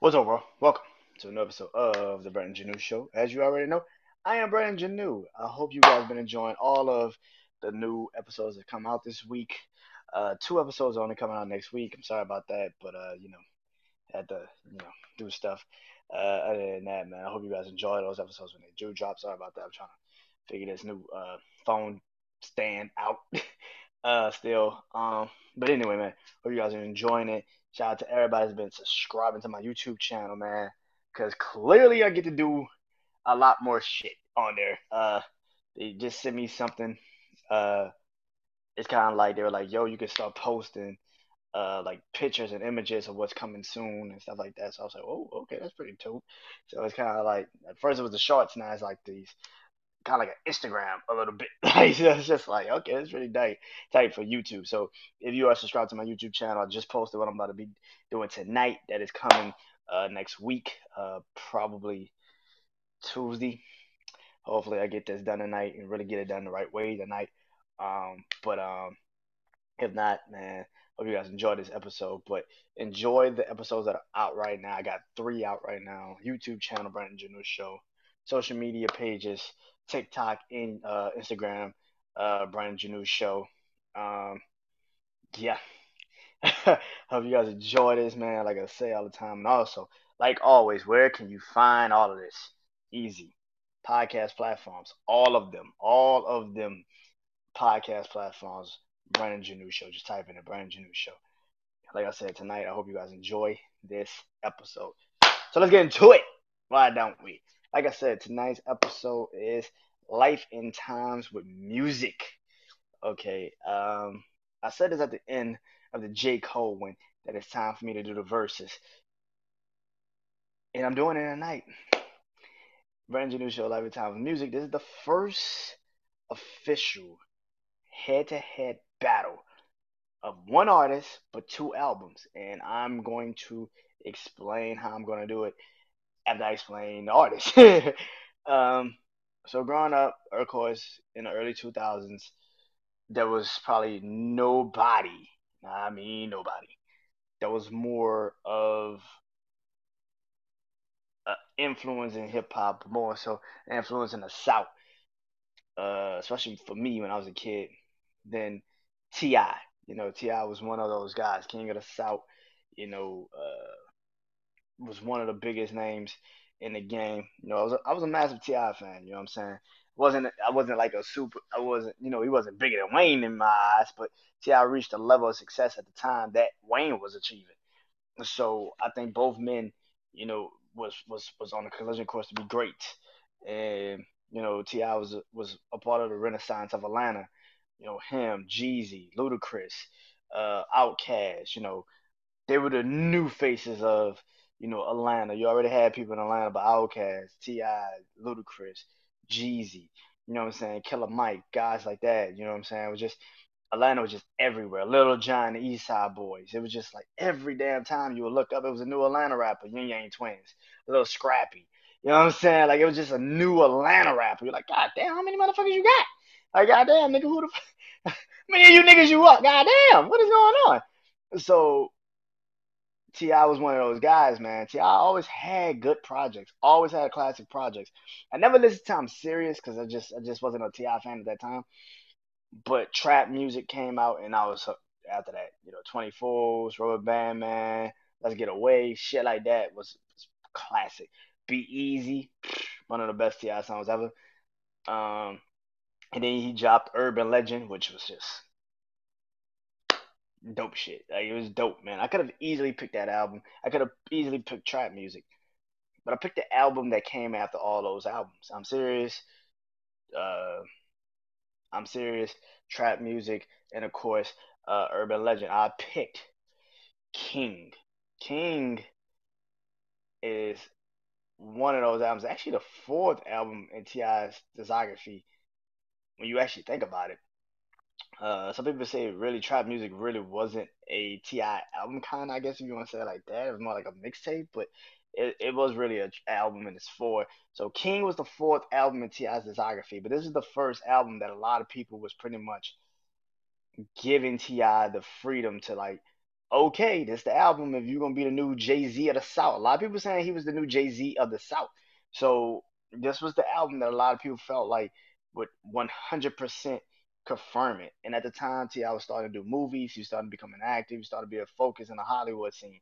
What's up, bro? Welcome to another episode of the Brandon Janu Show. As you already know, I am Brandon Janu. I hope you guys been enjoying all of the new episodes that come out this week. Uh, two episodes are only coming out next week. I'm sorry about that, but uh, you know, had to you know do stuff. Uh, other than that, man, I hope you guys enjoy those episodes when they do drop. Sorry about that. I'm trying to figure this new uh phone stand out. uh, still. Um, but anyway, man, hope you guys are enjoying it. Shout out to everybody that's been subscribing to my YouTube channel, man. Cause clearly I get to do a lot more shit on there. Uh, they just sent me something. Uh, it's kind of like they were like, "Yo, you can start posting, uh, like pictures and images of what's coming soon and stuff like that." So I was like, "Oh, okay, that's pretty dope." So it's kind of like at first it was the shorts, now it's like these kind of like an Instagram a little bit. it's just like, okay, it's really tight, tight for YouTube. So if you are subscribed to my YouTube channel, I just posted what I'm about to be doing tonight. That is coming uh, next week, uh, probably Tuesday. Hopefully, I get this done tonight and really get it done the right way tonight. Um, but um, if not, man, hope you guys enjoy this episode. But enjoy the episodes that are out right now. I got three out right now. YouTube channel, Brandon Janu Show. Social media pages, TikTok, in uh, Instagram, uh, Brandon Janu Show. Um, yeah. Hope you guys enjoy this, man. Like I say all the time. And also, like always, where can you find all of this? Easy. Podcast platforms. All of them. All of them podcast platforms. Brandon Janu Show. Just type in the Brandon Janu Show. Like I said tonight, I hope you guys enjoy this episode. So let's get into it. Why don't we? Like I said, tonight's episode is Life in Times with Music. Okay. Um, I said this at the end of the J. Cole one that it's time for me to do the verses. And I'm doing it tonight. Brand new Show Live in Times with Music. This is the first official head to head battle of one artist but two albums. And I'm going to explain how I'm going to do it after I explain the artist. um, so growing up, of course, in the early 2000s, there was probably nobody, I mean nobody, that was more of uh, influence in hip hop, more so influence in the South, uh, especially for me when I was a kid, than T.I. You know, T.I. was one of those guys, King of the South, you know, uh, was one of the biggest names in the game. You know, I was a, I was a massive T.I. fan. You know what I'm saying? wasn't I wasn't like a super. I wasn't you know he wasn't bigger than Wayne in my eyes, but T.I. reached a level of success at the time that Wayne was achieving. So I think both men, you know, was was was on a collision course to be great, and you know T.I. was was a part of the renaissance of Atlanta. You know him, Jeezy, Ludacris, uh, Outkast. You know they were the new faces of you know, Atlanta. You already had people in Atlanta, but Outkast, T.I., Ludacris, Jeezy, you know what I'm saying, Killer Mike, guys like that. You know what I'm saying? It was just Atlanta was just everywhere. Lil Jon, the East Side Boys. It was just like every damn time you would look up, it was a new Atlanta rapper, Ying Yang Twins, a Lil Scrappy. You know what I'm saying? Like it was just a new Atlanta rapper. You're like, God damn, how many motherfuckers you got? Like, God damn, nigga, who the fuck? many of you niggas you up? God damn, what is going on? So T.I. was one of those guys, man. T.I. always had good projects, always had classic projects. I never listened to him serious because I just I just wasn't a T.I. fan at that time. But Trap Muzik came out, and I was after that. You know, 24s, Rubber Band Man, Let's Get Away, shit like that was, was classic. Be Easy, one of the best T.I. songs ever. Um, and then he dropped Urban Legend, which was just dope shit. Like it was dope, man. I could have easily picked that album. I could have easily picked Trap Muzik, but I picked the album that came after all those albums. I'm serious. Uh, I'm serious. Trap Muzik, and of course, uh, Urban Legend. I picked King. King is one of those albums. Actually, the fourth album in T.I.'s discography. When you actually think about it, uh, some people say really Trap Muzik really wasn't a T.I. album kind. I guess if you want to say it like that, it was more like a mixtape, but it, it was really an album and it's four. So King was the fourth album in T.I.'s discography, but this is the first album that a lot of people was pretty much giving T.I. the freedom to like okay, this the album if you're gonna be the new Jay Z of the South. A lot of people saying he was the new Jay Z of the South. So this was the album that a lot of people felt like would 100% confirm it. And at the time, T.I. was starting to do movies. He was starting to become an actor. He started to be a focus in the Hollywood scene.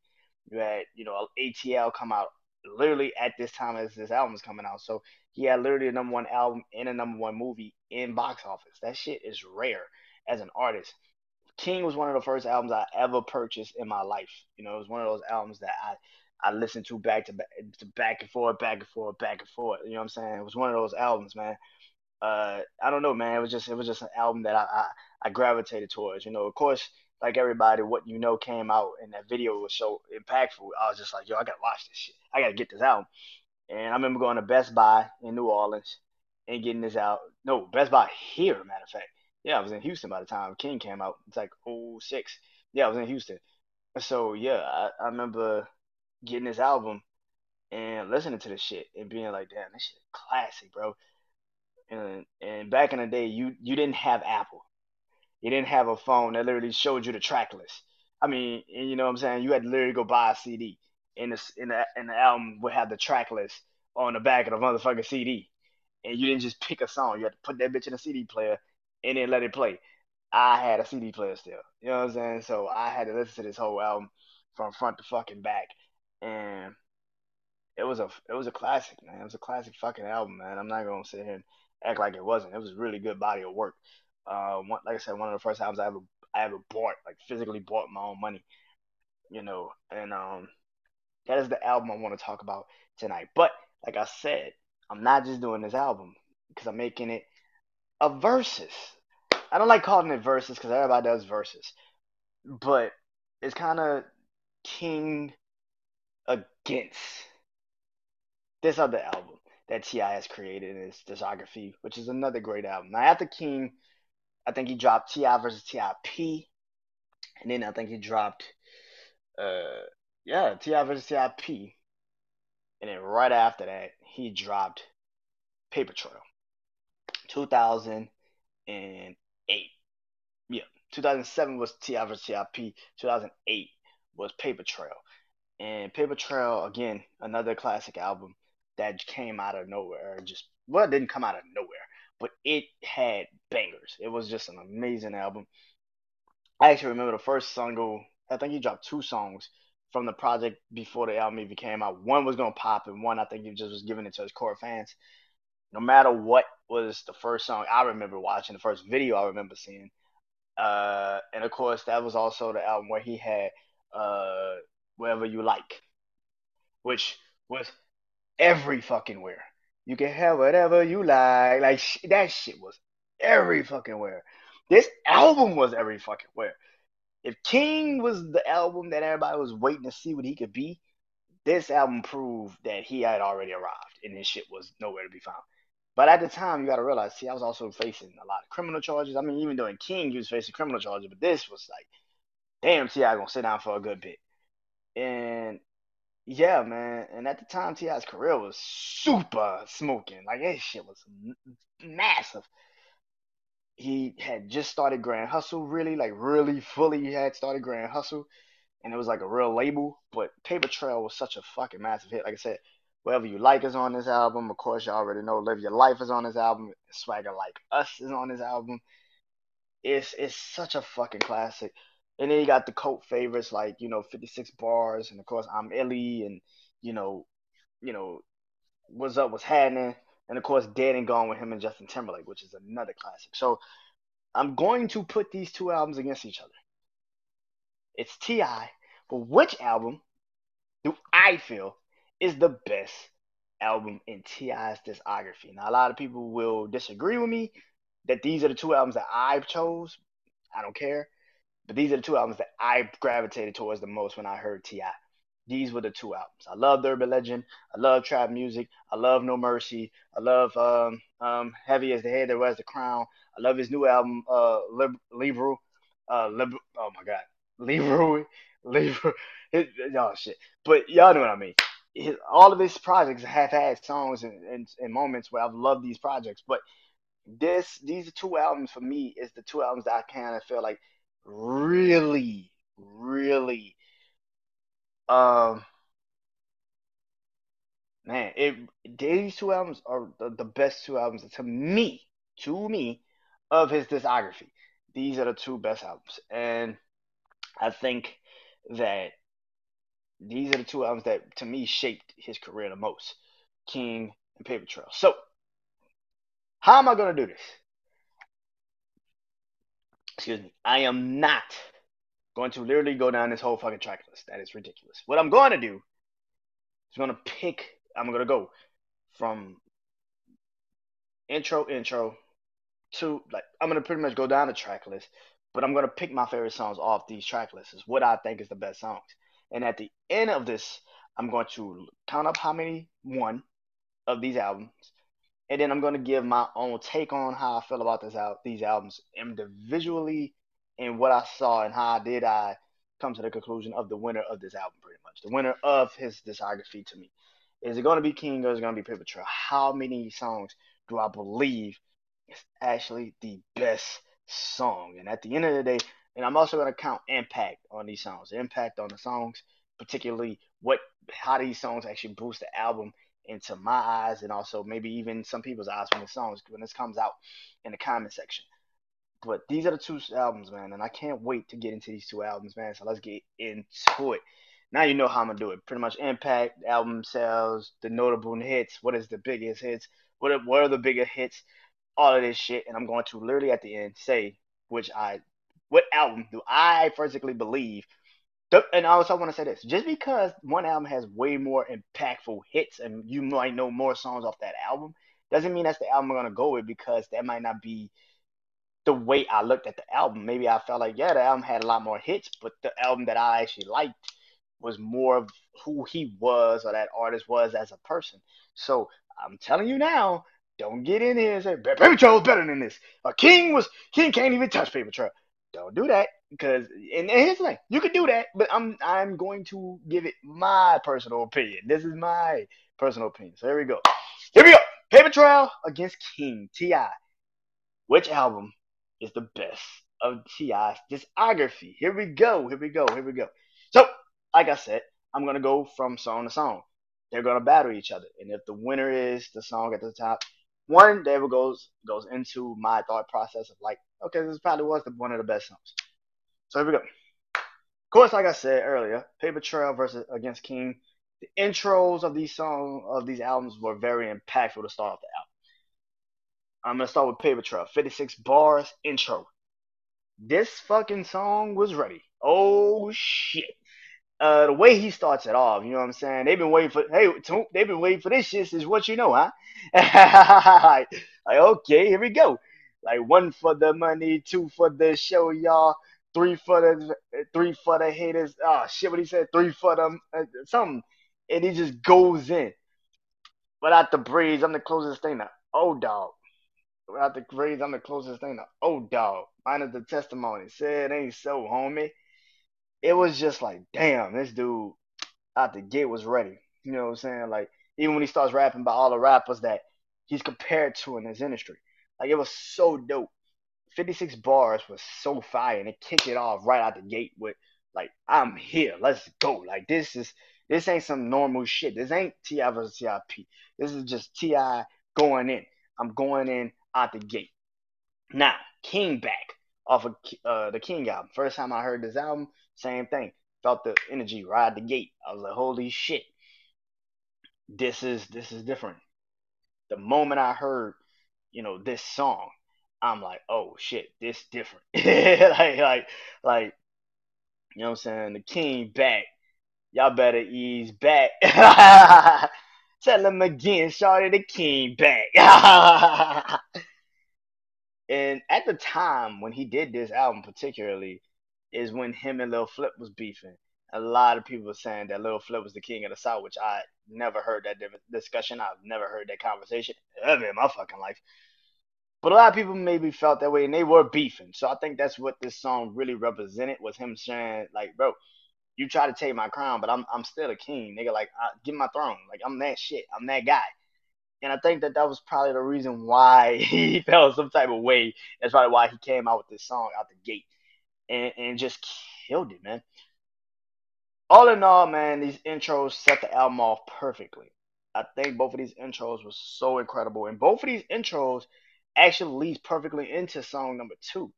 You had, you know, ATL come out literally at this time as this album was coming out. So he had literally a number one album and a number one movie in box office. That shit is rare as an artist. King was one of the first albums I ever purchased in my life. You know, it was one of those albums that I I listened to back to back, to back and forth, back and forth, back and forth. You know what I'm saying? It was one of those albums, man. Uh, I don't know, man. It was just it was just an album that I, I I gravitated towards. You know, of course, like everybody, what you know came out and that video was so impactful. I was just like, yo, I gotta watch this shit. I gotta get this album. And I remember going to Best Buy in New Orleans and getting this out. No, Best Buy here, matter of fact. Yeah, I was in Houston by the time King came out. It's like oh six. Yeah, I was in Houston. So yeah, I, I remember getting this album and listening to this shit and being like, damn, this shit is classic, bro. And and back in the day, you you didn't have Apple. You didn't have a phone that literally showed you the track list. I mean, and you know what I'm saying? You had to literally go buy a CD, and the in the in the album would have the track list on the back of the motherfucking CD, and you didn't just pick a song. You had to put that bitch in a CD player and then let it play. I had a CD player still. You know what I'm saying? So I had to listen to this whole album from front to fucking back, and it was a it was a classic, man. It was a classic fucking album, man. I'm not gonna sit here and act like it wasn't. It was a really good body of work. Uh, one, like I said, one of the first albums I ever I ever bought, like physically bought my own money, you know. And um, that is the album I want to talk about tonight. But like I said, I'm not just doing this album because I'm making it a versus. I don't like calling it versus because everybody does versus, but it's kind of King against this other album that T.I. has created in his discography, which is another great album. Now after King, I think he dropped T.I. versus T.I.P. And then I think he dropped uh yeah, T.I. versus T.I.P. And then right after that, he dropped Paper Trail. 2008. Yeah, 2007 was T.I. versus T.I.P. 2008 was Paper Trail. And Paper Trail, again, another classic album that came out of nowhere. Just well, it didn't come out of nowhere, but it had bangers. It was just an amazing album. I actually remember the first single. I think he dropped two songs from the project before the album even came out. One was gonna pop, and one I think he just was giving it to his core fans. No matter what was the first song I remember watching, the first video I remember seeing, uh, and of course that was also the album where he had uh, "Wherever You Like," which was every fucking where. You can have whatever you like. Like sh- that shit was every fucking where. This album was every fucking where. If King was the album that everybody was waiting to see what he could be, this album proved that he had already arrived and his shit was nowhere to be found. But at the time, you got to realize, see, I was also facing a lot of criminal charges. I mean, even though in King he was facing criminal charges, but this was like, damn, T.I. gonna sit down for a good bit. And yeah, man. And at the time, T.I.'s career was super smoking. Like his shit was massive. He had just started Grand Hustle, really, like really fully had started Grand Hustle, and it was like a real label. But Paper Trail was such a fucking massive hit. Like I said, Whatever You Like is on this album. Of course, you already know Live Your Life is on this album. Swagger Like Us is on this album. It's it's such a fucking classic. And then you got the cult favorites like, you know, 56 Bars and of course I'm Illy and, you know, you know, What's Up, What's Happening, and of course Dead and Gone with him and Justin Timberlake, which is another classic. So I'm going to put these two albums against each other. It's T.I., but which album do I feel is the best album in T.I.'s discography? Now, a lot of people will disagree with me that these are the two albums that I've chose. I don't care. But these are the two albums that I gravitated towards the most when I heard T.I. These were the two albums. I love Urban Legend. I love Trap Muzik. I love No Mercy. I love um, um, Heavy as the Head that wears the crown. I love his new album, uh, Lib- Libru. Uh, Lib- oh my God, Libru, Libru. oh shit. But y'all know what I mean. His, all of his projects have had songs and, and, and moments where I've loved these projects, but this these two albums for me is the two albums that I kind of feel like really really um man, it these two albums are the, the best two albums to me, to me, of his discography. These are the two best albums, and I think that these are the two albums that to me shaped his career the most, King and Paper Trail. So, how am I gonna do this? Excuse me. I am not going to literally go down this whole fucking track list. That is ridiculous. What I'm going to do is going to pick. I'm going to go from intro, intro to like I'm going to pretty much go down the track list, but I'm going to pick my favorite songs off these track lists. Is what I think is the best songs. And at the end of this, I'm going to count up how many one of these albums, and then I'm going to give my own take on how I feel about this al- these albums individually and what I saw and how did I come to the conclusion of the winner of this album, pretty much the winner of his discography to me. Is it going to be King or is it going to be Paper Trail? How many songs do I believe is actually the best song? And at the end of the day, and I'm also going to count impact on these songs, impact on the songs, particularly what how these songs actually boost the album into my eyes and also maybe even some people's eyes when the songs when this comes out in the comment section. But these are the two albums, man, and I can't wait to get into these two albums, man. So let's get into it. Now you know how I'm gonna do it. Pretty much impact, album sales, the notable hits. What is the biggest hits? What are, what are the bigger hits? All of this shit, and I'm going to literally at the end say which I, what album do I personally believe and also I want to say this: just because one album has way more impactful hits and you might know more songs off that album, doesn't mean that's the album I'm gonna go with because that might not be the way I looked at the album. Maybe I felt like yeah, the album had a lot more hits, but the album that I actually liked was more of who he was or that artist was as a person. So I'm telling you now, don't get in here and say Paper Trail was better than this. A King was King can't even touch Paper Trail. Don't do that because and, and here's the thing, you can do that, but I'm I'm going to give it my personal opinion. This is my personal opinion. So here we go. Here we go. Paper Trail against King T.I. Which album is the best of T.I.'s discography? Here we go. Here we go. Here we go. So, like I said, I'm gonna go from song to song. They're gonna battle each other, and if the winner is the song at the top, one there goes goes into my thought process of like, okay, this probably was the, one of the best songs. So here we go. Of course, like I said earlier, Paper Trail versus against King. The intros of these songs of these albums were very impactful to start off the album. I'm gonna start with Paper Trail, 56 bars intro. This fucking song was ready. Oh shit. Uh, the way he starts it off, you know what I'm saying? They've been waiting for, hey, they've been waiting for this shit is what you know, huh? like, okay, here we go. Like one for the money, two for the show, y'all three for the three for the haters. Oh shit, what he said, three for them, uh, something, and he just goes in. Without the breeze, I'm the closest thing to oh dog. Without the breeze, I'm the closest thing to oh dog. Minus the testimony, said ain't so, homie. It was just like, damn, this dude out the gate was ready. You know what I'm saying? Like even when he starts rapping about all the rappers that he's compared to in his industry, like it was so dope. 56 bars was so fire and it kicked it off right out the gate with like I'm here, let's go. Like this is this ain't some normal shit. This ain't T.I. versus T.I.P. This is just T.I. going in. I'm going in out the gate. Now, King back off of uh, the King album. First time I heard this album, same thing. Felt the energy right the gate. I was like, holy shit. This is this is different. The moment I heard, you know, this song, I'm like, oh shit, this different. like, like, like, you know what I'm saying? The king back. Y'all better ease back. Tell him again, shorty, the king back. and at the time when he did this album, particularly, is when him and Lil Flip was beefing. A lot of people were saying that Lil Flip was the king of the South, which I never heard that discussion. I've never heard that conversation ever in my fucking life. But a lot of people maybe felt that way, and they were beefing. So I think that's what this song really represented was him saying, like, bro, you try to take my crown, but I'm I'm still a king, nigga. Like, I, give my throne. Like, I'm that shit. I'm that guy. And I think that that was probably the reason why he felt some type of way. That's probably why he came out with this song out the gate, and and just killed it, man. All in all, man, these intros set the album off perfectly. I think both of these intros were so incredible, and both of these intros actually leads perfectly into song number two,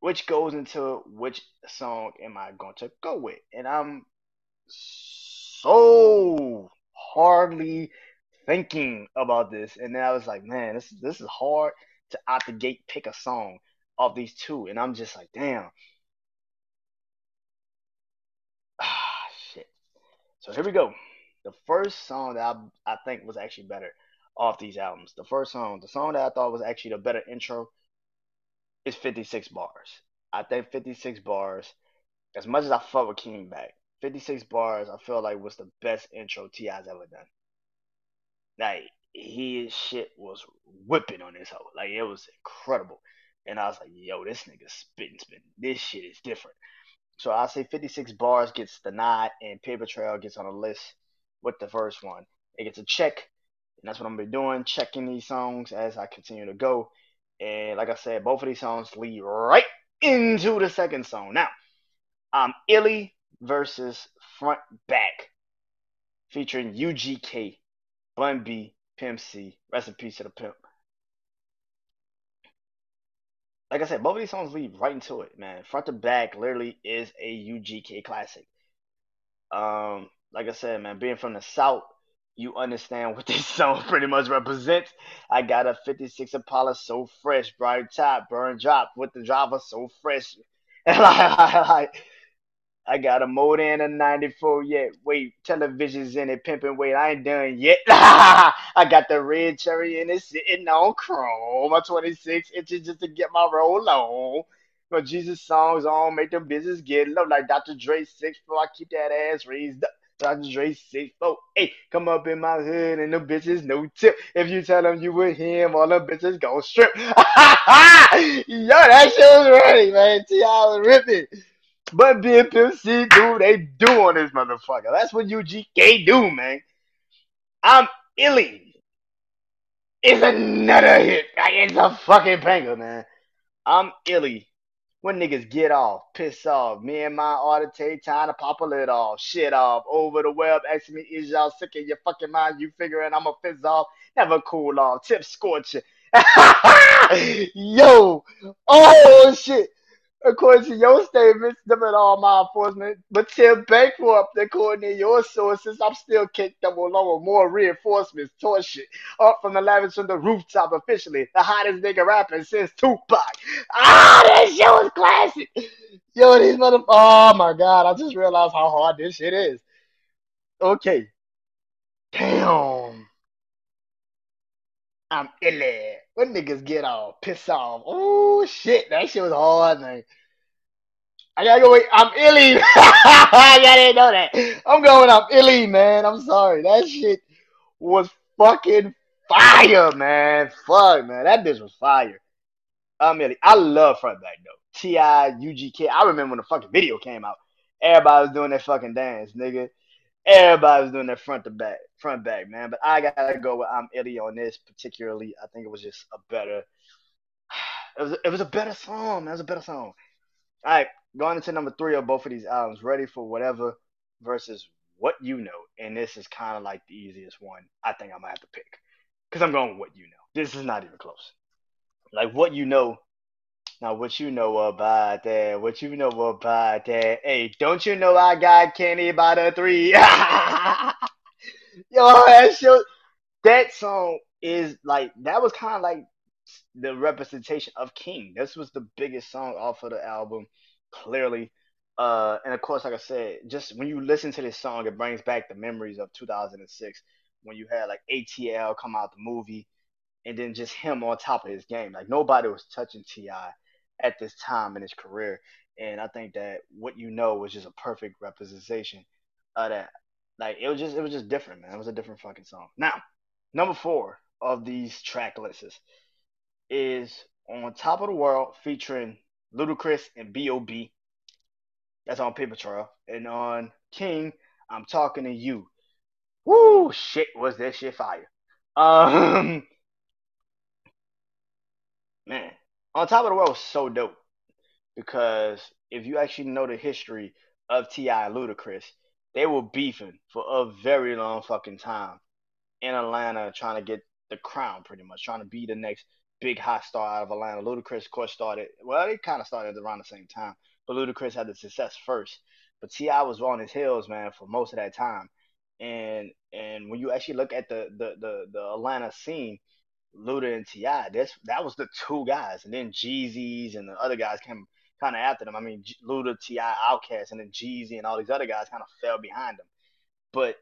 which goes into which song am I going to go with, and I'm so hardly thinking about this, and then I was like, man, this this is hard to out the gate pick a song of these two, and I'm just like, damn. Ah, shit. So here we go. The first song that I, I think was actually better off these albums. The first song, the song that I thought was actually the better intro is 56 bars. I think 56 bars, as much as I fuck with King back, 56 bars I feel like was the best intro T.I.'s ever done. Like his shit was whipping on this hoe. Like it was incredible. And I was like, yo, this nigga spitting, spitting. This shit is different. So I say 56 bars gets the nod, and Paper Trail gets on the list with the first one. It gets a check, and that's what I'm gonna be doing, checking these songs as I continue to go. And like I said, both of these songs lead right into the second song. Now, um, Illy versus Front Back, featuring UGK, Bun B, Pimp C. Rest in peace to the pimp. Like I said, both of these songs lead right into it, man. Front to back literally is a UGK classic. Um, like I said, man, being from the South, you understand what this song pretty much represents. I got a 56 Impala so fresh, bright top, burn drop with the driver so fresh. like, I got a motor in a 94 yet. Wait, television's in it, pimping. Wait, I ain't done yet. I got the red cherry and it's sitting on chrome. My 26 inches just to get my roll on. But Jesus songs on, make the business get low. Like Dr. Dre 6 4, I keep that ass raised up. Dr. Dre 6 4, hey, come up in my hood and the bitches no tip. If you tell them you with him, all the bitches go strip. Yo, that shit was ready, man. T.I. was ripping. But being Pimp C do they do on this motherfucker. That's what UGK do, man. I'm illy. It's another hit. It's a fucking banger, man. I'm illy. When niggas get off, piss off, me and my auditor time to pop a lid off, shit off, over the web, asking me, is y'all sick of your fucking mind? You figuring I'm a fizz off? Never cool off, tip scorching. Yo, oh shit. According to your statements, them and all my enforcement, but Tim bankrupt, according to your sources, I'm still kicked up along with more reinforcements, tour up from the lavender from the rooftop officially, the hottest nigga rapping since Tupac. Ah, this shit was classic. Yo, these motherfuckers, oh my god, I just realized how hard this shit is. Okay. Damn. I'm illy. When niggas get off, piss off. Oh shit, that shit was hard, man. I gotta go wait. I'm illy. I didn't know that. I'm going. I'm illy, man. I'm sorry. That shit was fucking fire, man. Fuck, man. That bitch was fire. I'm illy. I love Frontback though. T.I. UGK. I remember when the fucking video came out. Everybody was doing that fucking dance, nigga. Everybody was doing that front to back, front back, man. But I gotta go with um, I'm Illy on this particularly. I think it was just a better. It was it was a better song. That was a better song. All right, going into number three of both of these albums, Ready for Whatever versus What You Know, and this is kind of like the easiest one. I think I'm gonna have to pick because I'm going with What You Know. This is not even close. Like What You Know now, what you know about that? What you know about that? Hey, don't you know I got Kenny by the three? Yo, that show, that song is like that was kind of like the representation of King. This was the biggest song off of the album, clearly. Uh, and of course, like I said, just when you listen to this song, it brings back the memories of 2006 when you had like ATL come out the movie, and then just him on top of his game. Like nobody was touching T.I at this time in his career. And I think that what you know was just a perfect representation of that. Like it was just it was just different, man. It was a different fucking song. Now, number four of these track lists is on Top of the World featuring Ludacris and B.O.B. That's on Paper Trail. And on King, I'm talking to you. Woo, shit, was that shit fire. Um, man, on top of the world was so dope. because if you actually know the history of T.I. and Ludacris, they were beefing for a very long fucking time in Atlanta trying to get the crown pretty much, trying to be the next big hot star out of Atlanta. Ludacris, of course, started, well, they kind of started around the same time, but Ludacris had the success first. But T.I. was on his heels, man, for most of that time. And and when you actually look at the the the, the Atlanta scene, Luda and T.I., this that was the two guys, and then Jeezy's and the other guys came kind of after them. I mean, Luda, T.I., Outkast, and then Jeezy and all these other guys kind of fell behind them. But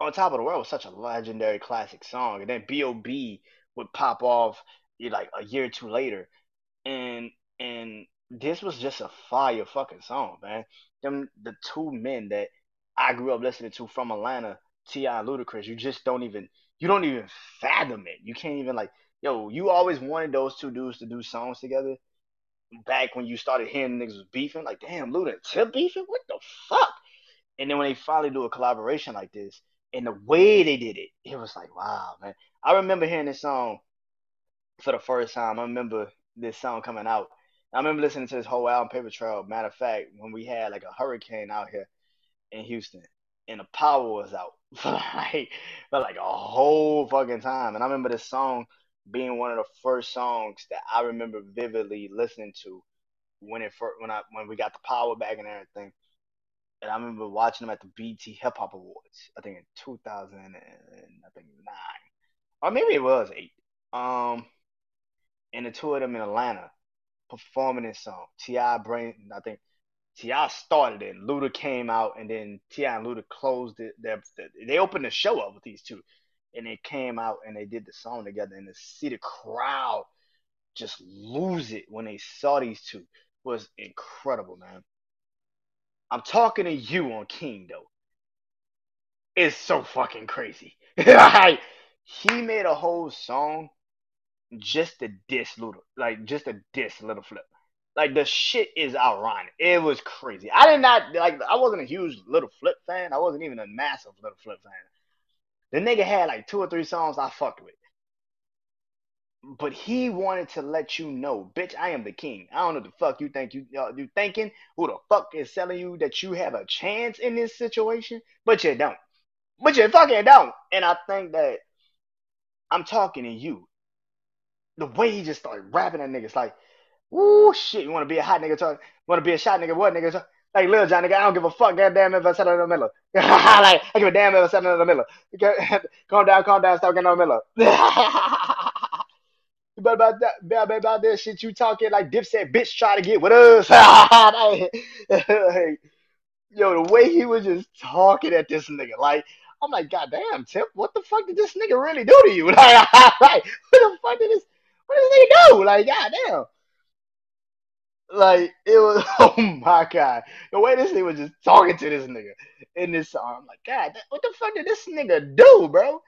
on Top of the World was such a legendary classic song, and then B.O.B. would pop off eh, like a year or two later, and and this was just a fire fucking song, man. Them the two men that I grew up listening to from Atlanta, T.I. and Ludacris, you just don't even you don't even fathom it. You can't even like yo, you always wanted those two dudes to do songs together. Back when you started hearing niggas was beefing, like damn, Luda Tip beefing, what the fuck? And then when they finally do a collaboration like this, and the way they did it, it was like, wow, man. I remember hearing this song for the first time. I remember this song coming out. I remember listening to this whole album, Paper Trail. Matter of fact, when we had like a hurricane out here in Houston, and the power was out for like for like a whole fucking time. And I remember this song being one of the first songs that I remember vividly listening to when it first, when I when we got the power back and everything and I remember watching them at the BET Hip Hop Awards. I think in 2000 and I think nine, or maybe it was eight. Um, and the two of them in Atlanta performing this song. T.I. Brain, I think T.I. started it. Luda came out, and then T.I. and Luda closed it. They, they opened the show up with these two, and they came out and they did the song together. And to see the crowd just lose it when they saw these two was incredible, man. I'm talking to you on King though. It's so fucking crazy. like, he made a whole song just to diss Luda, like just to diss Lil Flip. Like the shit is ironic. It was crazy. I did not like. I wasn't a huge Lil Flip fan. I wasn't even a massive Lil Flip fan. The nigga had like two or three songs I fucked with but he wanted to let you know, bitch, I am the king. I don't know the fuck you think you uh, you thinking. Who the fuck is telling you that you have a chance in this situation? But you don't. But you fucking don't. And I think that I'm talking to you. The way he just started rapping at niggas like, woo shit, you want to be a hot nigga? Talk, want to be a shot nigga? What nigga? Talk? Like Lil Jon, nigga, I don't give a fuck, goddamn, if I said the middle. like, I give a damn if I in the middle. calm down, calm down, stop getting in the middle. But about that, about, about that shit you talking like Dipset bitch try to get with us. yo, the way he was just talking at this nigga, like I'm like, God damn, Tip, what the fuck did this nigga really do to you? Like, like what the fuck did this what did he do? Like, god damn. Like it was oh my god. The way this nigga was just talking to this nigga in this song. I'm like, God, what the fuck did this nigga do, bro?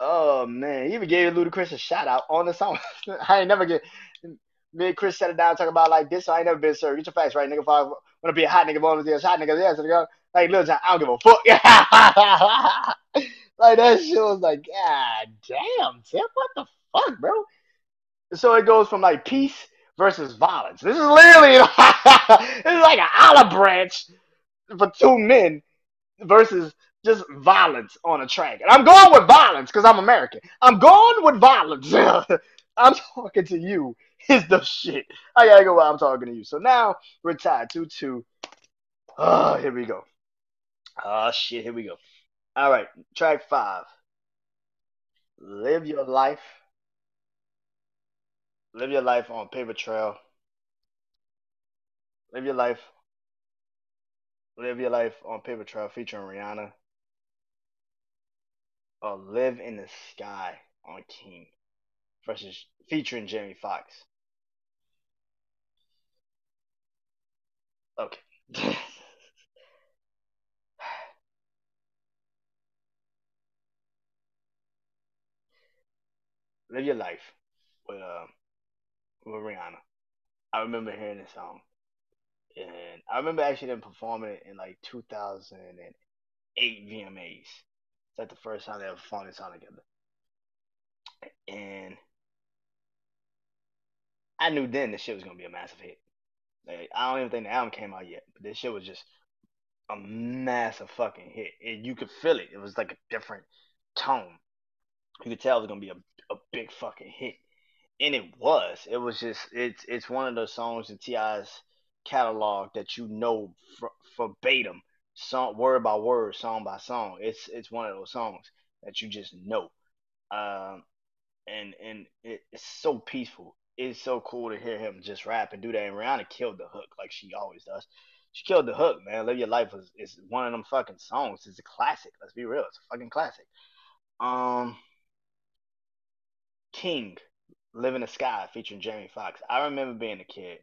Oh man, he even gave Ludacris a shout out on the song. I ain't never get me and Chris sat it down talking about like this. I ain't never been served. Get your facts right, nigga. If I want to be a hot nigga, be a hot nigga. So go like Lil Jon, I don't give a fuck. like that shit was like, God damn, Tip, what the fuck, bro? So it goes from like peace versus violence. This is literally this is like an olive branch for two men versus just violence on a track. And I'm going with violence because I'm American. I'm going with violence. I'm talking to you. Is the shit. I gotta go while I'm talking to you. So now we're tied 2 2. Oh, here we go. Oh, shit. Here we go. All right. Track five. Live your life. Live your life on paper trail. Live your life. Live your life on paper trail featuring Rihanna Or Live in the Sky on King versus featuring Jamie Foxx. Okay. Live Your Life with uh, with Rihanna. I remember hearing this song. And I remember actually them performing it in like 2008 VMAs. It's like the first time they ever performed this song together. And I knew then this shit was gonna be a massive hit. Like, I don't even think the album came out yet, but this shit was just a massive fucking hit. And you could feel it. It was like a different tone. You could tell it was gonna be a, a big fucking hit. And it was. It was just it's it's one of those songs in T.I.'s catalog that you know verbatim, song word by word, song by song. It's it's one of those songs that you just know. Um and and it, it's so peaceful. It's so cool to hear him just rap and do that. And Rihanna killed the hook like she always does. She killed the hook, man. Live Your Life is, is one of them fucking songs. It's a classic. Let's be real. It's a fucking classic. Um, King, Live in the Sky, featuring Jamie Foxx. I remember being a kid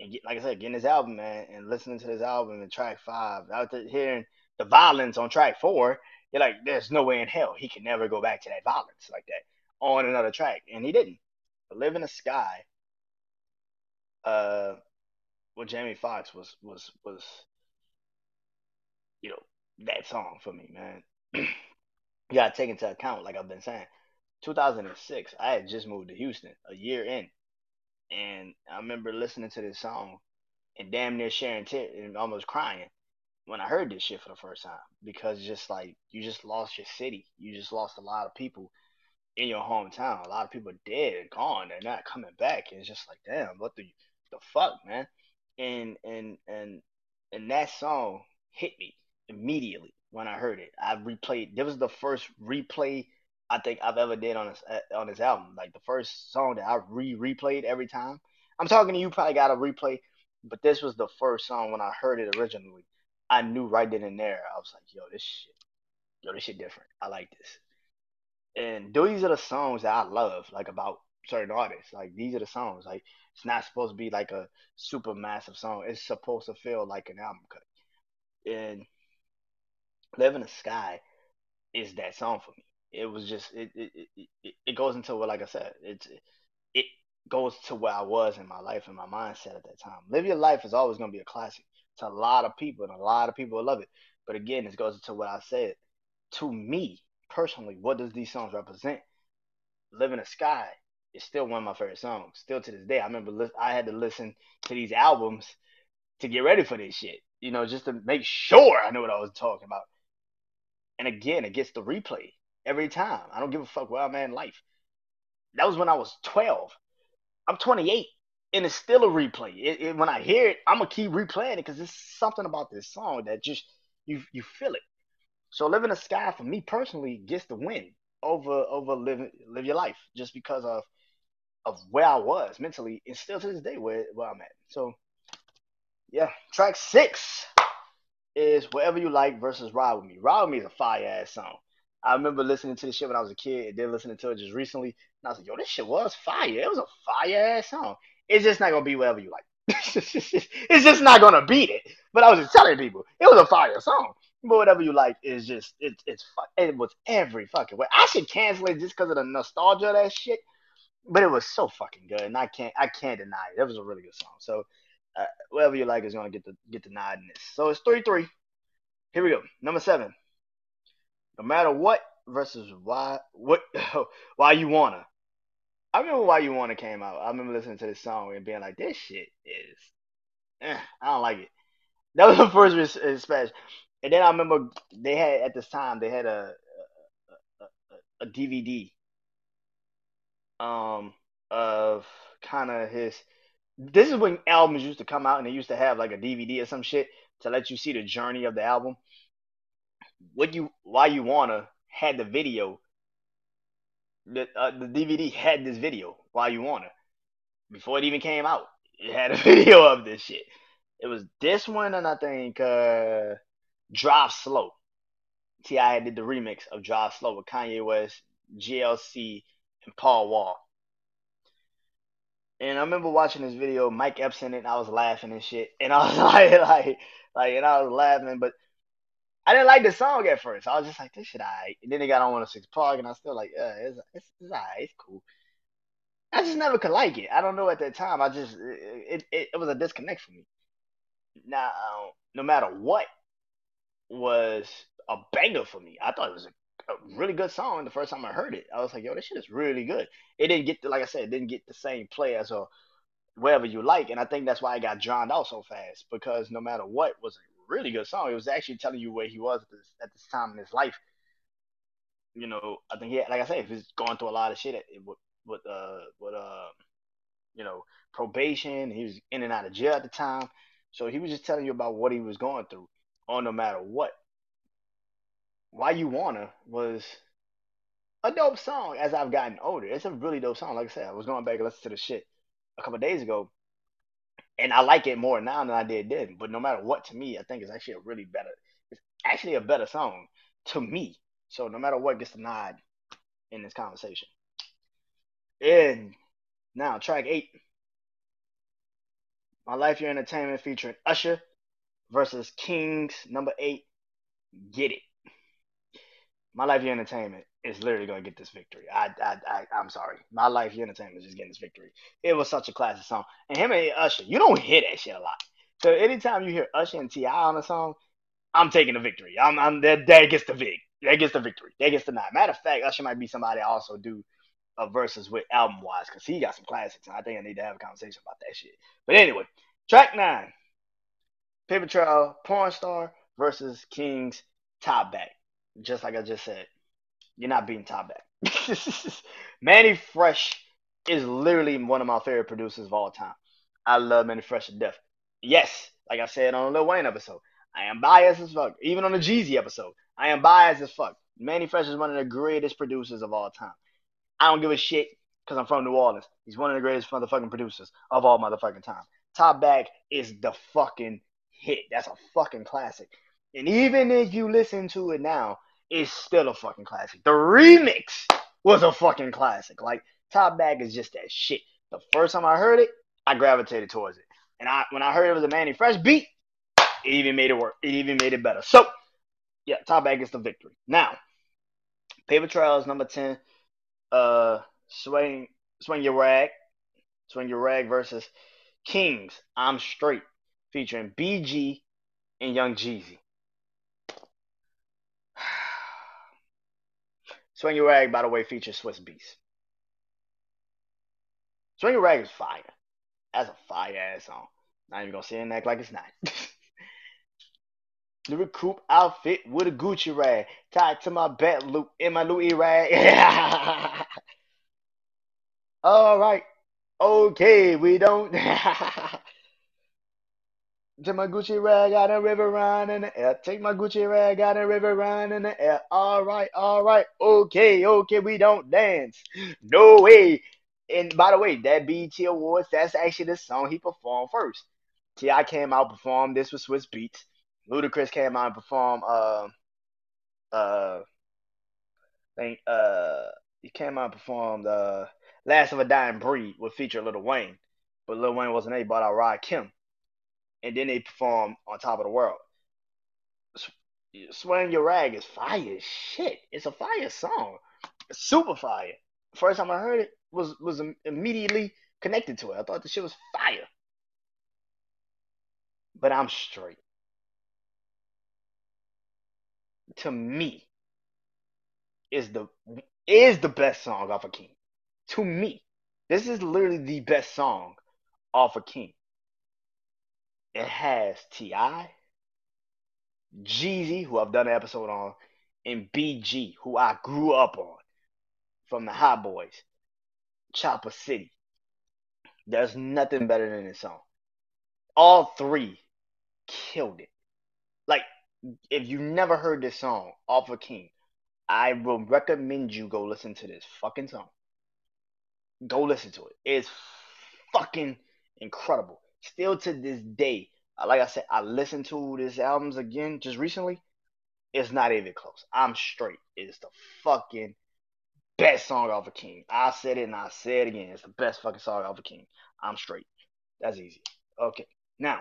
and get, like I said, getting this album, man, and listening to this album and track five, out there hearing the violence on track four, you're like, there's no way in hell he can never go back to that violence like that on another track, and he didn't. But Live in the Sky, uh, with Jamie Foxx was was was, you know, that song for me, man. you gotta take into account, like I've been saying, 2006, I had just moved to Houston a year in, and I remember listening to this song and damn near sharing tears and almost crying when I heard this shit for the first time because just like you just lost your city, you just lost a lot of people in your hometown. A lot of people dead, gone, they're not coming back. And it's just like, damn, what the the fuck, man? And and and and that song hit me immediately when I heard it. I replayed. This was the first replay I think I've ever did on this on this album. Like the first song that I re replayed every time. I'm talking to you. Probably got a replay, but this was the first song when I heard it originally. I knew right then and there. I was like, yo, this shit, yo, this shit different. I like this. And these are the songs that I love, like about certain artists. Like these are the songs. Like it's not supposed to be like a super massive song. It's supposed to feel like an album cut. And Live in the Sky is that song for me. It was just it it, it, it goes into what like I said, it's it goes to where I was in my life and my mindset at that time. Live Your Life is always gonna be a classic to a lot of people and a lot of people love it. But again, it goes into what I said. To me, personally, what does these songs represent? Live in the Sky is still one of my favorite songs. Still to this day, I remember li- I had to listen to these albums to get ready for this shit. You know, just to make sure I knew what I was talking about. And again, it gets the replay every time. I don't give a fuck where I'm at in life. That was when I was 12. I'm 28, and it's still a replay. It, it, when I hear it, I'm gonna keep replaying it because it's something about this song that just you you feel it. So "Live in the Sky" for me personally gets the win over over live live your life just because of of where I was mentally and still to this day where where I'm at. So yeah, track six is "Whatever You Like" versus "Ride with Me." "Ride with Me" is a fire ass song. I remember listening to the shit when I was a kid and then listening to it just recently. And I was like, yo, this shit was fire. It was a fire ass song. It's just not gonna be whatever you like. it's just not gonna beat it. But I was just telling people it was a fire song. But whatever you like is just it's it's it was every fucking way. I should cancel it just because of the nostalgia of that shit. But it was so fucking good, and I can't I can't deny it. It was a really good song. So uh, whatever you like is gonna get the get the nod in this. So it's three three. Here we go. Number seven. No matter what versus why what why you wanna. I remember why you wanna came out. I remember listening to this song and being like, this shit is, eh, I don't like it. That was the first respect. And then I remember they had at this time they had a a, a, a DVD um of kind of his. This is when albums used to come out and they used to have like a DVD or some shit to let you see the journey of the album. What you why you wanna had the video. The uh, the DVD had this video why you wanna before it even came out. It had a video of this shit. It was this one and I think uh Drive Slow. T.I. did the remix of Drive Slow with Kanye West, GLC, and Paul Wall. And I remember watching this video, Mike Epps in it, and I was laughing and shit. And I was like, like, like, and I was laughing, but I didn't like the song at first. I was just like, this shit alright. And then it got on 106 Park, and I was still like, yeah, it's, it's, it's alright, it's cool. I just never could like it. I don't know at that time. I just, it, it, it was a disconnect for me. Now, no matter what was a banger for me. I thought it was a, a really good song the first time I heard it. I was like, yo, this shit is really good. It didn't get, the, like I said, it didn't get the same play as a wherever you like, and I think that's why I got drowned out so fast because no matter what was a really good song. It was actually telling you where he was at this, at this time in his life. You know, I think he, like I said, he's going through a lot of shit with with uh with uh you know probation. He was in and out of jail at the time, so he was just telling you about what he was going through, on no matter what. Why You Wanna was a dope song as I've gotten older. It's a really dope song. Like I said, I was going back and listening to the shit a couple days ago, and I like it more now than I did then. But no matter what, to me, I think it's actually a really better. It's actually a better song to me. So no matter what gets the nod in this conversation. And now track eight, My Life Your Entertainment featuring Usher versus Kings number eight. Get it. My Life Your Entertainment is literally gonna get this victory. I, I, I I'm sorry. My Life Your Entertainment is just getting this victory. It was such a classic song, and him and Usher, you don't hear that shit a lot. So anytime you hear Usher and T.I. on a song, I'm taking the victory. I'm, I'm that that gets the vig. That gets the victory. That gets the nod. Matter of fact, Usher might be somebody I also do a verses with album wise because he got some classics, and I think I need to have a conversation about that shit. But anyway, track nine, Paper Trail, Porn Star versus Kings Top Back. Just like I just said, you're not beating Top Back. Mannie Fresh is literally one of my favorite producers of all time. I love Mannie Fresh to death. Yes, like I said on the Lil Wayne episode, I am biased as fuck. Even on the Jeezy episode, I am biased as fuck. Mannie Fresh is one of the greatest producers of all time. I don't give a shit because I'm from New Orleans. He's one of the greatest motherfucking producers of all motherfucking time. Top Back is the fucking hit. That's a fucking classic. And even if you listen to it now, it's still a fucking classic. The remix was a fucking classic. Like Top Back is just that shit. The first time I heard it, I gravitated towards it. And I when I heard it was a Mannie Fresh beat, it even made it work. It even made it better. So, yeah, Top Back gets the victory. Now, Paper Trails number 10, uh, Swing, Swing Your Rag, Swing Your Rag versus Kings, I'm Straight, featuring BG and Young Jeezy. Swing Your Rag, by the way, features Swiss Beatz. Swing Your Rag is fire. That's a fire ass song. Not even gonna say and act like it's not. the recruit outfit with a Gucci rag tied to my belt loop in my Louis rag. All right. Okay, we don't. Take my Gucci rag out the river run in the air. Take my Gucci rag out the river run in the air. All right, all right. Okay, okay, we don't dance. No way. And by the way, that BET Awards, that's actually the song he performed first. T.I. came out performed this was Swiss Beatz. Ludacris came out and performed uh uh think uh he came out and performed uh Last of a Dying Breed with feature Lil Wayne. But Lil Wayne wasn't there, he bought out Rakim and then they perform on top of the world. Swing Your Rag is fire shit. It's a fire song. Super fire. First time I heard it was was immediately connected to it. I thought the shit was fire. But I'm straight. To me, is the is the best song off of King. To me, this is literally the best song off of King. It has T.I., Jeezy, who I've done an episode on, and BG, who I grew up on from the Hot Boys, Chopper City. There's nothing better than this song. All three killed it. Like, if you never heard this song off of King, I will recommend you go listen to this fucking song. Go listen to it. It's fucking incredible still to this day, uh, like I said, I listened to this albums again just recently. It's not even close. I'm straight. It's the fucking best song off of King. I said it and I said it again. It's the best fucking song off of King. I'm straight. That's easy. Okay. Now,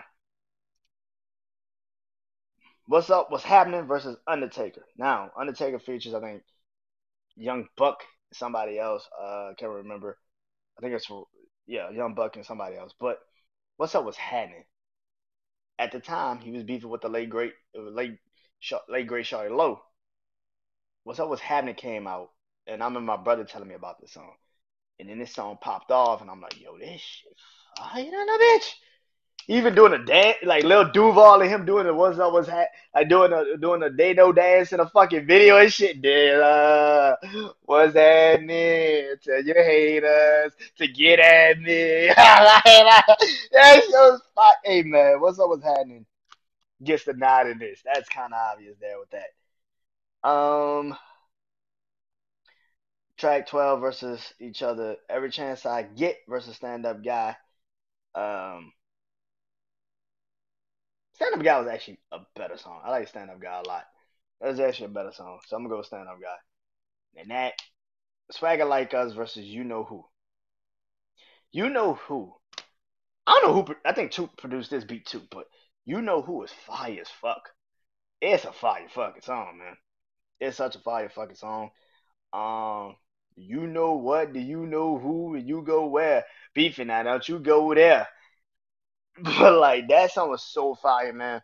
what's up? What's happening versus Undertaker? Now, Undertaker features, I think, Young Buck, somebody else. Uh, I can't remember. I think it's yeah, Young Buck and somebody else. But what's up was happening. At the time, he was beefing with the late great, uh, late, late great Shawty Lo. What's Up Was Happening came out, and I remember my brother telling me about this song. And then this song popped off, and I'm like, yo, this shit fire than a bitch. Even doing a dance, like Lil Duval and him doing the what's up, what's hat, like doing a doing a know dance in a fucking video and shit. Dude, uh, what's happening? Tell your haters to get at me. that show's fuck. Hey man, what's up, what's happening? Gets the nod in this. That's kind of obvious there with that. Um, track 12 versus each other. Every chance I get versus stand up guy. Um, stand up guy was actually a better song. I like stand up guy a lot. That was actually a better song. So I'm gonna go stand up guy. And that swagger like us versus you know who. You know who. I don't know who. I think two produced this beat too, but you know who is fire as fuck. It's a fire fucking song, man. It's such a fire fucking song. Um, you know what? Do you know who? And you go where? Beefing now, don't you go there? But like that song was so fire, man.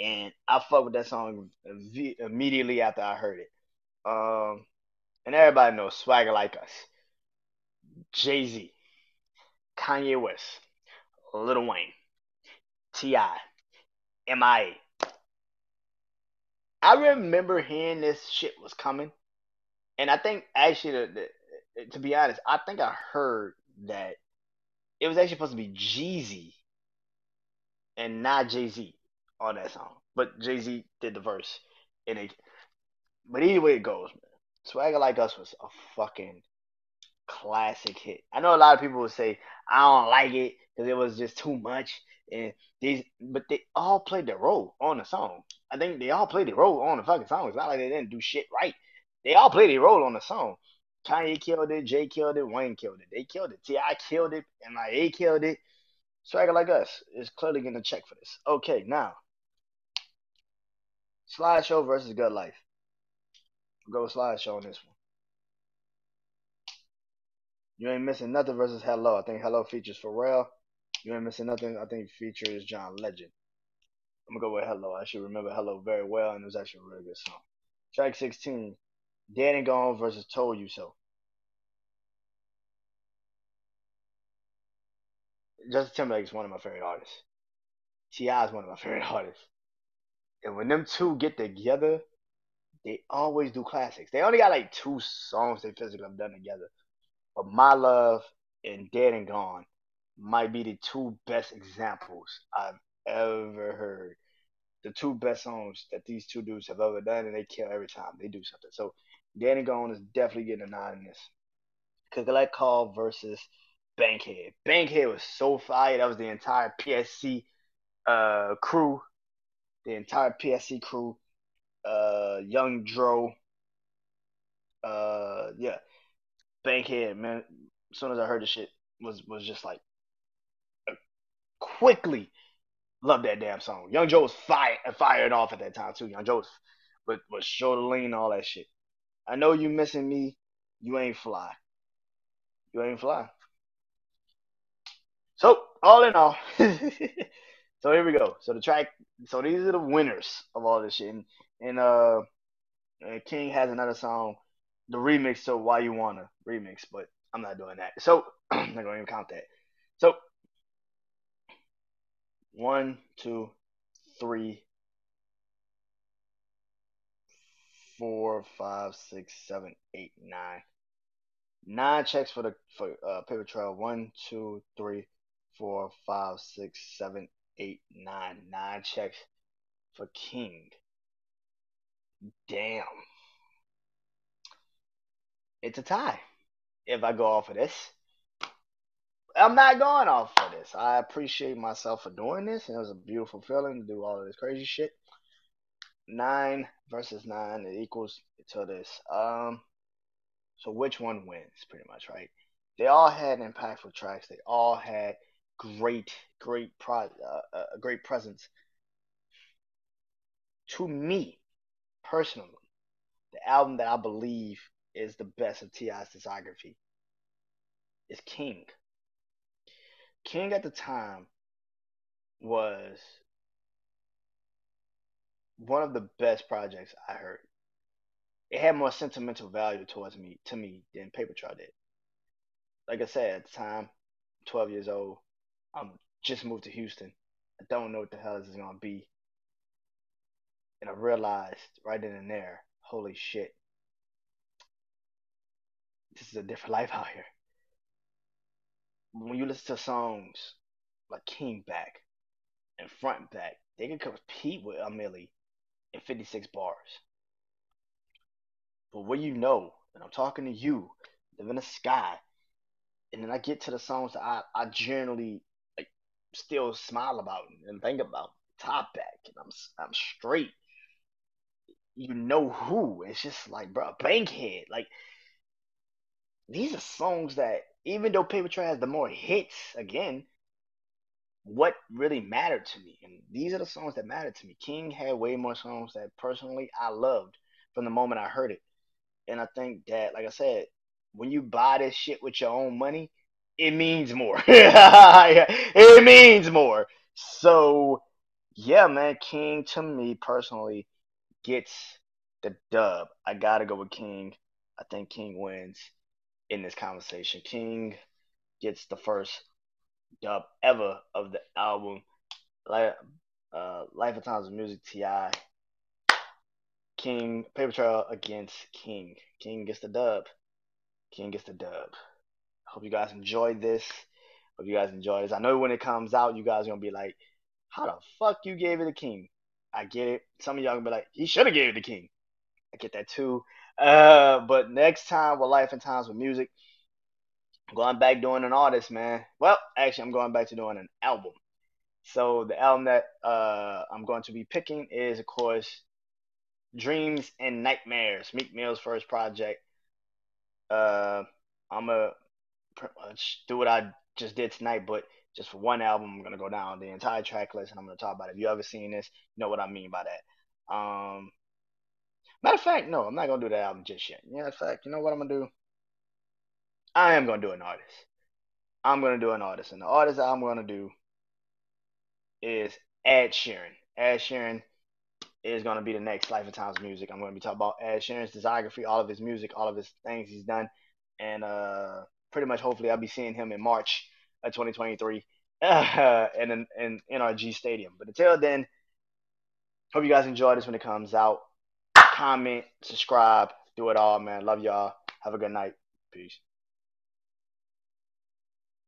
And I fucked with that song immediately after I heard it. Um, and everybody knows Swagger Like Us, Jay Z, Kanye West, Lil Wayne, T.I., M.I.A. I remember hearing this shit was coming and I think actually, the, the, to be honest, I think I heard that it was actually supposed to be Jeezy and not Jay Z on that song, but Jay Z did the verse, and it. But either way it goes, man, Swagger Like Us was a fucking classic hit. I know a lot of people would say I don't like it because it was just too much, and these, but they all played their role on the song. I think they all played their role on the fucking song. It's not like they didn't do shit right. They all played their role on the song. Kanye killed it, Jay killed it, Wayne killed it. They killed it. T.I. killed it, and M.I.A. killed it. Swagger like us is clearly getting a check for this. Okay, now. Slideshow versus Good Life. We'll go with slideshow on this one. You ain't missing nothing versus Hello. I think Hello features Pharrell. You ain't missing nothing. I think features John Legend. I'm gonna go with Hello. I should remember Hello very well, and it was actually a really good song. Track 16, Dead and Gone versus Told You So. Justin Timberlake is one of my favorite artists. T.I. is one of my favorite artists. And when them two get together, they always do classics. They only got like two songs they physically have done together. But My Love and Dead and Gone might be the two best examples I've ever heard. The two best songs that these two dudes have ever done, and they kill every time they do something. So Dead and Gone is definitely getting a nod in this. Collect Call versus Bankhead. Bankhead was so fire. That was the entire PSC uh, crew. The entire PSC crew. Uh, Young Dro. Uh, yeah. Bankhead, man. As soon as I heard the shit, was was just like quickly love that damn song. Young Dro was fired fired off at that time too. Young Dro was was, was shoulder lean all that shit. I know you missing me. You ain't fly. You ain't fly. So all in all, so here we go. So the track. So these are the winners of all this shit. And, and uh, King has another song, the remix to Why You Wanna remix, but I'm not doing that. So I'm not gonna even count that. So one, two, three, four, five, six, seven, eight, nine. Nine checks for the for uh, paper trail. One, two, three, four, five, six, seven, eight, nine. Nine checks for King. Damn. It's a tie. If I go off of this. I'm not going off of this. I appreciate myself for doing this. and It was a beautiful feeling to do all of this crazy shit nine versus nine, it equals to this. Um, so which one wins, pretty much, right? They all had impactful tracks. They all had great, great pro, uh, uh, great presence. To me, personally, the album that I believe is the best of T.I.'s discography is King. King at the time was one of the best projects I heard. it had more sentimental value towards me to me than Paper Trail did. Like I said at the time, 12 years old, I'm just moved to Houston. I don't know what the hell this is gonna be, and I realized right then and there, holy shit, this is a different life out here. When you listen to songs like King Back and Front Back, they can compete with a In 56 bars. But what you know, and I'm talking to you, live in the sky, and then I get to the songs that I, I generally like still smile about and think about. Top back, and I'm I'm straight. You know who? It's just like, bro, Bankhead. Like these are songs that even though Paper Trail has the more hits, again, what really mattered to me, and these are the songs that mattered to me. King had way more songs that personally I loved from the moment I heard it. And I think that, like I said, when you buy this shit with your own money, it means more. it means more. So, yeah, man, King to me personally gets the dub. I gotta go with King. I think King wins in this conversation. King gets the first dub ever of the album. Like uh, Life of Times of Music T.I. King Paper Trail against King. King gets the dub. King gets the dub. Hope you guys enjoyed this. Hope you guys enjoy this. I know when it comes out, you guys gonna be like, "How the fuck you gave it to King?" I get it. Some of y'all gonna be like, "He should have gave it to King." I get that too. Uh, but next time with Life and Times with Music, going back doing an artist, man. Well, actually, I'm going back to doing an album. So the album that uh, I'm going to be picking is, of course, Dreams and Nightmares, Meek Mill's first project. Uh, I'm gonna do what I just did tonight, but just for one album, I'm gonna go down the entire track list and I'm gonna talk about it. If you ever seen this, you know what I mean by that. Um, matter of fact, no, I'm not gonna do that album just yet. Yeah, of fact, you know what I'm gonna do? I am gonna do an artist. I'm gonna do an artist, and the artist I'm gonna do is Ed Sheeran. Ed Sheeran is to be the next Life of Times music. I'm to be talking about Ed Sheeran's discography, all of his music, all of his things he's done, and uh, pretty much hopefully I'll be seeing him in March of 2023 uh, in in NRG Stadium. But until then, hope you guys enjoy this when it comes out. Comment, subscribe, do it all, man. Love y'all. Have a good night. Peace.